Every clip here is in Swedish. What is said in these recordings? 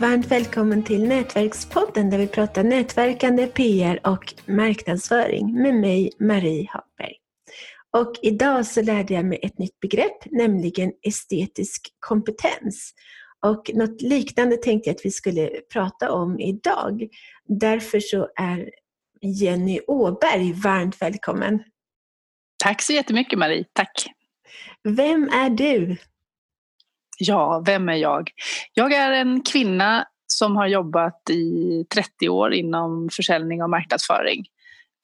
Varmt välkommen till Nätverkspodden där vi pratar nätverkande, PR och marknadsföring med mig, Marie Hagberg. Och idag så lärde jag mig ett nytt begrepp, nämligen estetisk kompetens. Och något liknande tänkte jag att vi skulle prata om idag. Därför så är Jenny Åberg varmt välkommen. Tack så jättemycket Marie, tack. Vem är du? Ja, vem är jag? Jag är en kvinna som har jobbat i 30 år inom försäljning och marknadsföring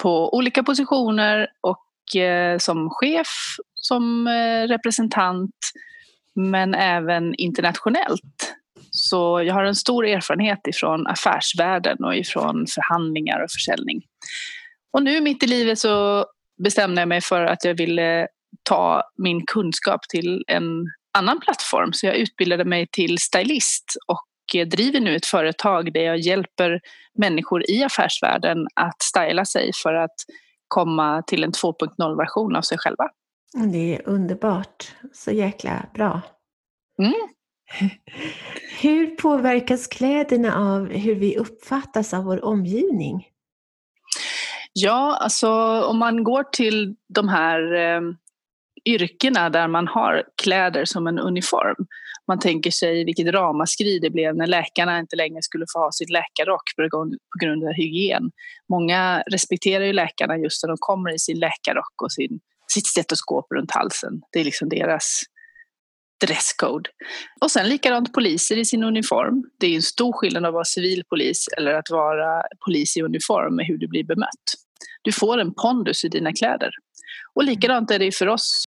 på olika positioner och eh, som chef, som eh, representant men även internationellt. Så jag har en stor erfarenhet ifrån affärsvärlden och ifrån förhandlingar och försäljning. Och nu mitt i livet så bestämde jag mig för att jag ville ta min kunskap till en annan plattform. Så jag utbildade mig till stylist och driver nu ett företag där jag hjälper människor i affärsvärlden att styla sig för att komma till en 2.0-version av sig själva. Det är underbart. Så jäkla bra. Mm. Hur påverkas kläderna av hur vi uppfattas av vår omgivning? Ja, alltså om man går till de här eh, yrkena där man har kläder som en uniform. Man tänker sig vilket ramaskri det blev när läkarna inte längre skulle få ha sin läkarrock på grund av hygien. Många respekterar ju läkarna just när de kommer i sin läkarrock och sin, sitt stetoskop runt halsen. Det är liksom deras dresscode. Och sen likadant poliser i sin uniform. Det är en stor skillnad att vara civilpolis eller att vara polis i uniform med hur du blir bemött. Du får en pondus i dina kläder. Och likadant är det för oss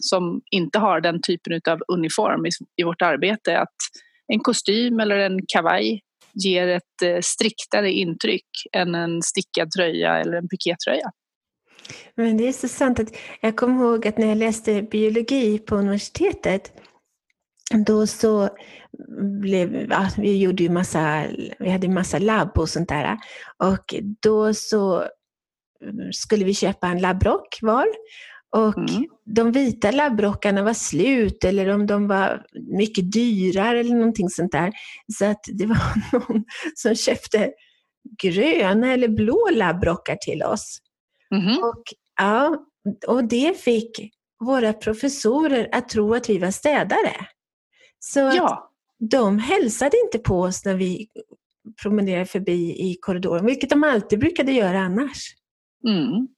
som inte har den typen av uniform i, i vårt arbete att en kostym eller en kavaj ger ett eh, striktare intryck än en stickad tröja eller en pikétröja. Men det är så sant att jag kommer ihåg att när jag läste biologi på universitetet då så blev, ja, vi gjorde ju massa, vi hade massa labb och sånt där. Och då så skulle vi köpa en labbrock var. Och mm. de vita labbrockarna var slut eller om de var mycket dyrare eller någonting sånt där. Så att det var någon som köpte gröna eller blå labbrockar till oss. Mm. Och, ja, och det fick våra professorer att tro att vi var städare. Så ja. de hälsade inte på oss när vi promenerade förbi i korridoren, vilket de alltid brukade göra annars. Mm.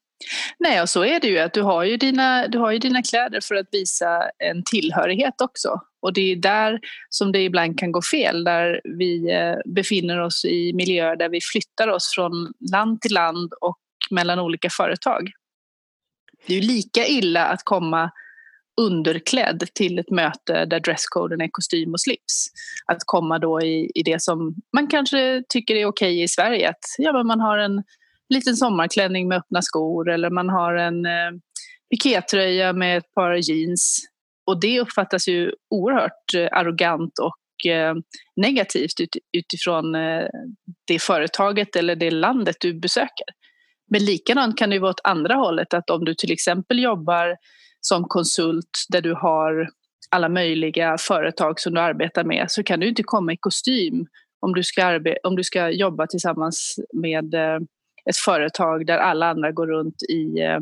Nej, och så är det ju att du har ju, dina, du har ju dina kläder för att visa en tillhörighet också. Och det är där som det ibland kan gå fel, där vi eh, befinner oss i miljöer där vi flyttar oss från land till land och mellan olika företag. Det är ju lika illa att komma underklädd till ett möte där dresscoden är kostym och slips. Att komma då i, i det som man kanske tycker är okej i Sverige. Att ja, men man har en liten sommarklänning med öppna skor eller man har en eh, pikétröja med ett par jeans. Och det uppfattas ju oerhört eh, arrogant och eh, negativt ut, utifrån eh, det företaget eller det landet du besöker. Men likadant kan det vara åt andra hållet, att om du till exempel jobbar som konsult där du har alla möjliga företag som du arbetar med så kan du inte komma i kostym om du ska, om du ska jobba tillsammans med eh, ett företag där alla andra går runt i eh,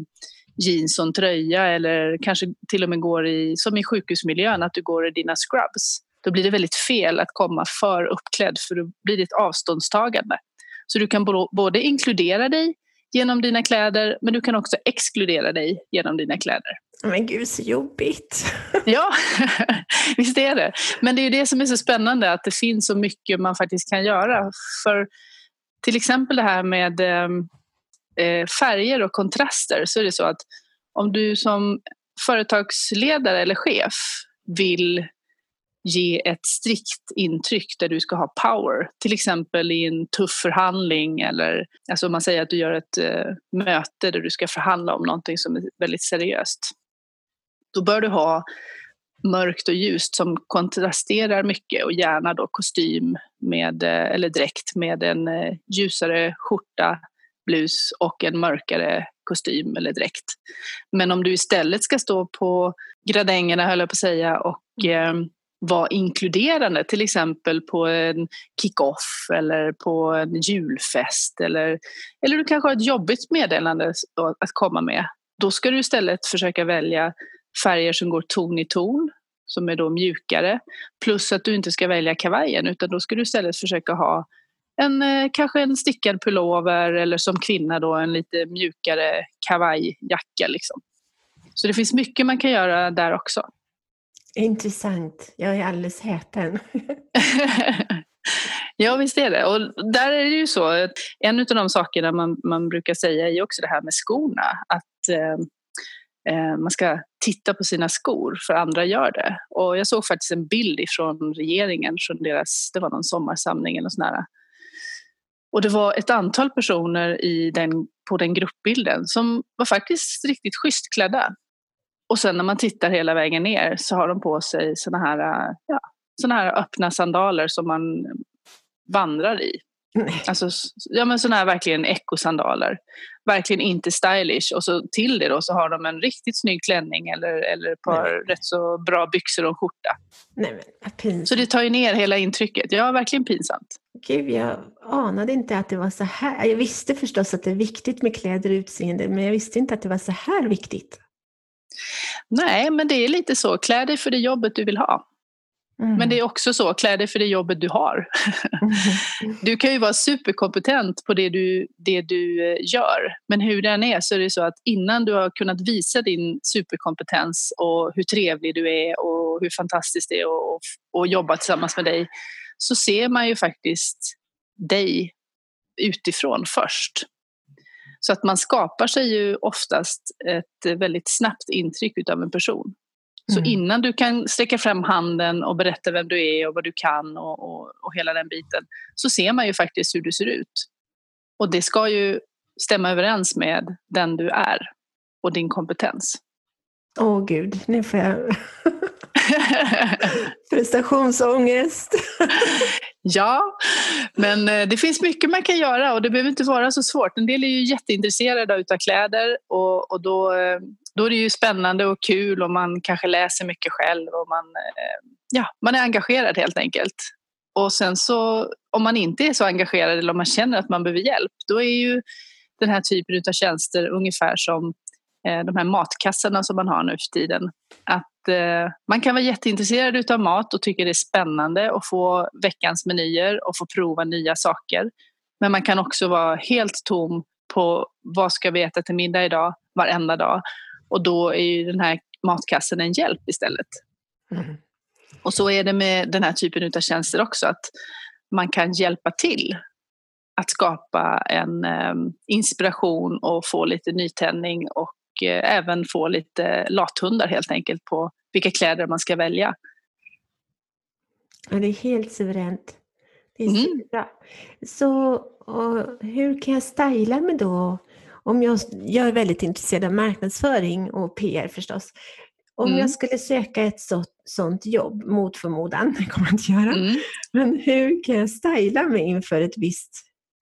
jeans och tröja eller kanske till och med går i, som i sjukhusmiljön, att du går i dina scrubs. Då blir det väldigt fel att komma för uppklädd för då blir det ett avståndstagande. Så du kan både inkludera dig genom dina kläder men du kan också exkludera dig genom dina kläder. Men gud så jobbigt. ja, visst är det. Men det är det som är så spännande att det finns så mycket man faktiskt kan göra. För till exempel det här med ehm, eh, färger och kontraster så är det så att om du som företagsledare eller chef vill ge ett strikt intryck där du ska ha power. Till exempel i en tuff förhandling eller alltså man säger att du gör ett eh, möte där du ska förhandla om någonting som är väldigt seriöst. Då bör du ha mörkt och ljust som kontrasterar mycket och gärna då kostym med, eh, eller dräkt med en eh, ljusare skjorta, blus och en mörkare kostym eller dräkt. Men om du istället ska stå på gradängerna höll jag på att säga och eh, vara inkluderande, till exempel på en kick-off eller på en julfest eller, eller du kanske har ett jobbigt meddelande att komma med. Då ska du istället försöka välja färger som går ton i ton, som är då mjukare. Plus att du inte ska välja kavajen utan då ska du istället försöka ha en, eh, kanske en stickad pullover eller som kvinna då en lite mjukare kavajjacka. Liksom. Så det finns mycket man kan göra där också. Intressant. Jag är alldeles häpen. ja, visst är det. Och där är det ju så, en av de sakerna man, man brukar säga är också det här med skorna. Att eh, man ska titta på sina skor för andra gör det. Och jag såg faktiskt en bild från regeringen, från deras, det var någon sommarsamling eller sådär. Och det var ett antal personer i den, på den gruppbilden som var faktiskt riktigt schysst klädda. Och sen när man tittar hela vägen ner så har de på sig såna här, ja, såna här öppna sandaler som man vandrar i. Alltså, ja men sådana här verkligen ekosandaler. Verkligen inte stylish. Och så till det då så har de en riktigt snygg klänning eller, eller ett par Nej. rätt så bra byxor och en skjorta. Nej men pinsamt. Så det tar ju ner hela intrycket. Ja, verkligen pinsamt. Gud, jag anade inte att det var så här. Jag visste förstås att det är viktigt med kläder och utseende, men jag visste inte att det var så här viktigt. Nej, men det är lite så. Klä dig för det jobbet du vill ha. Mm. Men det är också så, klä dig för det jobbet du har. Mm. Du kan ju vara superkompetent på det du, det du eh, gör. Men hur den är så är det så att innan du har kunnat visa din superkompetens och hur trevlig du är och hur fantastiskt det är att och jobba tillsammans med dig så ser man ju faktiskt dig utifrån först. Så att man skapar sig ju oftast ett väldigt snabbt intryck av en person. Så mm. innan du kan sträcka fram handen och berätta vem du är och vad du kan och, och, och, hela den biten så ser man ju faktiskt hur du ser ut. Och det ska ju stämma överens med den du är och din kompetens. Åh oh, gud, nu får jag prestationsångest. ja, men eh, det finns mycket man kan göra och det behöver inte vara så svårt. En del är ju jätteintresserade av kläder och, och då, eh, då är det ju spännande och kul och man kanske läser mycket själv och man, eh, ja, man är engagerad helt enkelt. Och sen så om man inte är så engagerad eller om man känner att man behöver hjälp då är ju den här typen av tjänster ungefär som eh, de här matkassarna som man har nu för tiden. Att eh, man kan vara jätteintresserad av mat och tycka det är spännande att få veckans menyer och få prova nya saker. Men man kan också vara helt tom på vad ska vi äta till middag idag varenda dag och då är ju den här matkassen en hjälp istället. Mm. Och så är det med den här typen av tjänster också, att man kan hjälpa till att skapa en eh, inspiration och få lite nytändning och eh, även få lite lathundar helt enkelt på vilka kläder man ska välja. Ja, det är helt suveränt. Det är mm. Så hur kan jag styla mig då om jag, jag är väldigt intresserad av marknadsföring och PR förstås. Om mm. jag skulle söka ett så, sånt jobb, mot förmodan, det kommer jag inte göra, mm. men hur kan jag styla mig inför ett visst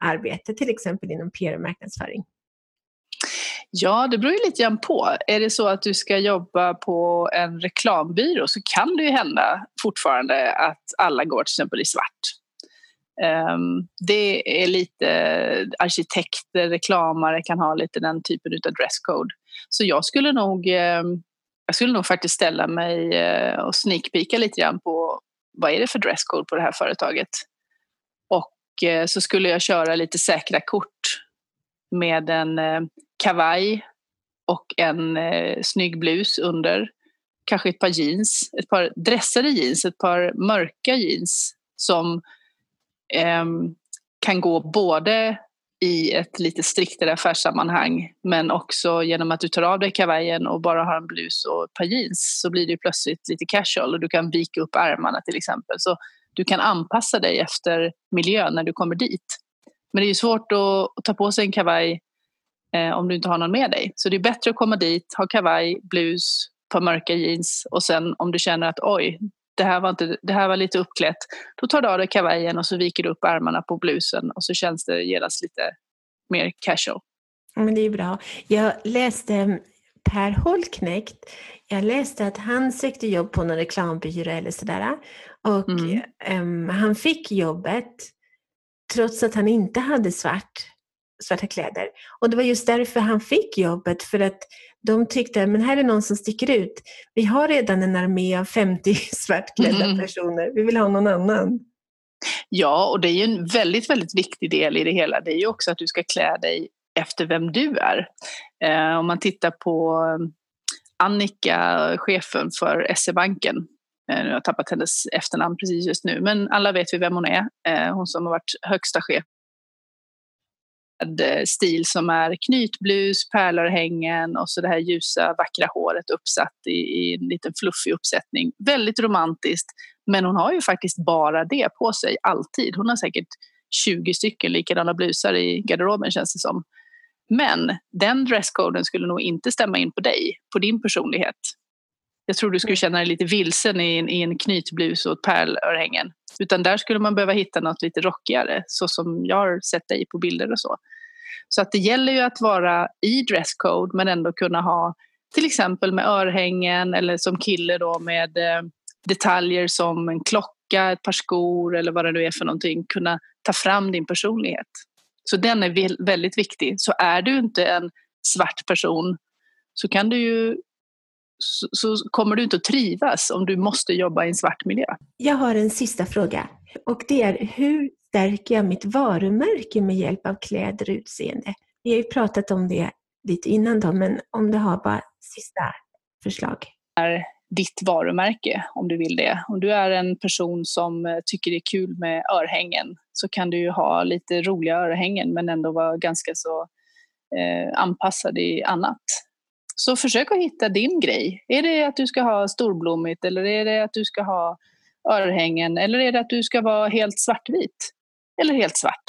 arbete, till exempel inom PR och marknadsföring? Ja, det beror ju lite grann på. Är det så att du ska jobba på en reklambyrå så kan det ju hända fortfarande att alla går till exempel i svart. Ehm, det är lite arkitekter, reklamare kan ha lite den typen av dresscode. Så jag skulle nog, ehm, jag skulle nog faktiskt ställa mig eh, och sneakpika lite grann på vad är det för dresscode på det här företaget. Och eh, så skulle jag köra lite säkra kort med en eh, kavaj och en snygg blus under. Kanske ett par jeans, ett par dressade jeans, ett par mörka jeans som Ehm, kan gå både i ett lite striktare affärssammanhang men också genom att du tar av dig kavajen och bara har en blus och ett par jeans så blir det plötsligt lite casual och du kan vika upp ärmarna till exempel. Så du kan anpassa dig efter miljön när du kommer dit. Men det är ju svårt att, ta på sig en kavaj eh, om du inte har någon med dig. Så det är bättre att komma dit, ha kavaj, blus, ett par mörka jeans och sen om du känner att oj, det här var, inte, det här var lite uppklätt. Då tar du av dig kavajen och så viker du upp ärmarna på blusen och så känns det genast lite mer casual. Men det är bra. Jag läste Per Holknekt, jag läste att han sökte jobb på någon reklambyrå eller sådär. Och mm. um, han fick jobbet trots att han inte hade svart, svarta kläder. Och det var just därför han fick jobbet, för att de tyckte men här är någon som sticker ut. Vi har redan en armé av 50 svartklädda mm. personer, vi vill ha någon annan. Ja, och det är ju en väldigt, väldigt viktig del i det hela. Det är ju också att du ska klä dig efter vem du är. Eh, om man tittar på um, Annika, chefen för SE-banken. Eh, jag har tappat hennes efternamn precis just nu, men alla vet vi vem hon är. Eh, hon som har varit högsta chef eh, stil som är knytblus, pärlörhängen och så det här ljusa vackra håret uppsatt i, i, en liten fluffig uppsättning. Väldigt romantiskt, men hon har ju faktiskt bara det på sig alltid. Hon har säkert 20 stycken likadana blusar i garderoben känns det som. Men den dresscoden skulle nog inte stämma in på dig, på din personlighet. Jag tror du skulle känna dig lite vilsen i en, i en knytblus och ett pärlörhängen. Utan där skulle man behöva hitta något lite rockigare, så som jag har sett dig på bilder och så. Så att det gäller ju att vara i dresscode men ändå kunna ha till exempel med örhängen eller som kille då med eh, detaljer som en klocka, ett par skor eller vad det nu är för någonting. Kunna ta fram din personlighet. Så den är väldigt viktig. Så är du inte en svart person så kan du ju så, så, kommer du inte att trivas om du måste jobba i en svart miljö. Jag har en sista fråga och det är hur stärker jag mitt varumärke med hjälp av kläder och utseende? Vi har ju pratat om det lite innan då, men om du har bara sista förslag. Är ditt varumärke om du vill det. Om du är en person som eh, tycker det är kul med örhängen så kan du ju ha lite roliga örhängen men ändå vara ganska så eh, anpassad i annat. Så försök att hitta din grej. Är det att du ska ha storblommigt eller är det att du ska ha örhängen eller är det att du ska vara helt svartvit? Eller helt svart?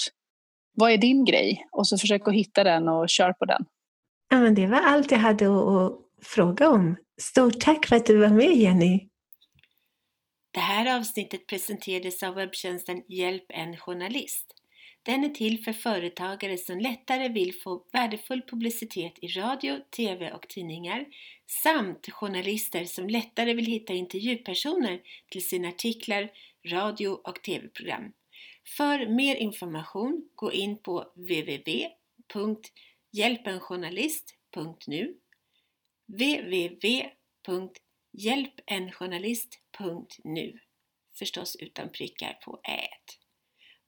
Vad är din grej? Och så försök att hitta den och kör på den. Ja, men det var allt jag hade att fråga om. Stort tack för att du var med Jenny! Det här avsnittet presenterades av webbtjänsten Hjälp en journalist. Den är till för företagare som lättare vill få värdefull publicitet i radio, TV och tidningar samt journalister som lättare vill hitta intervjupersoner till sina artiklar, radio och TV-program. För mer information gå in på www.hjälpenjournalist.nu www.hjälpenjournalist.nu Förstås utan prickar på ät.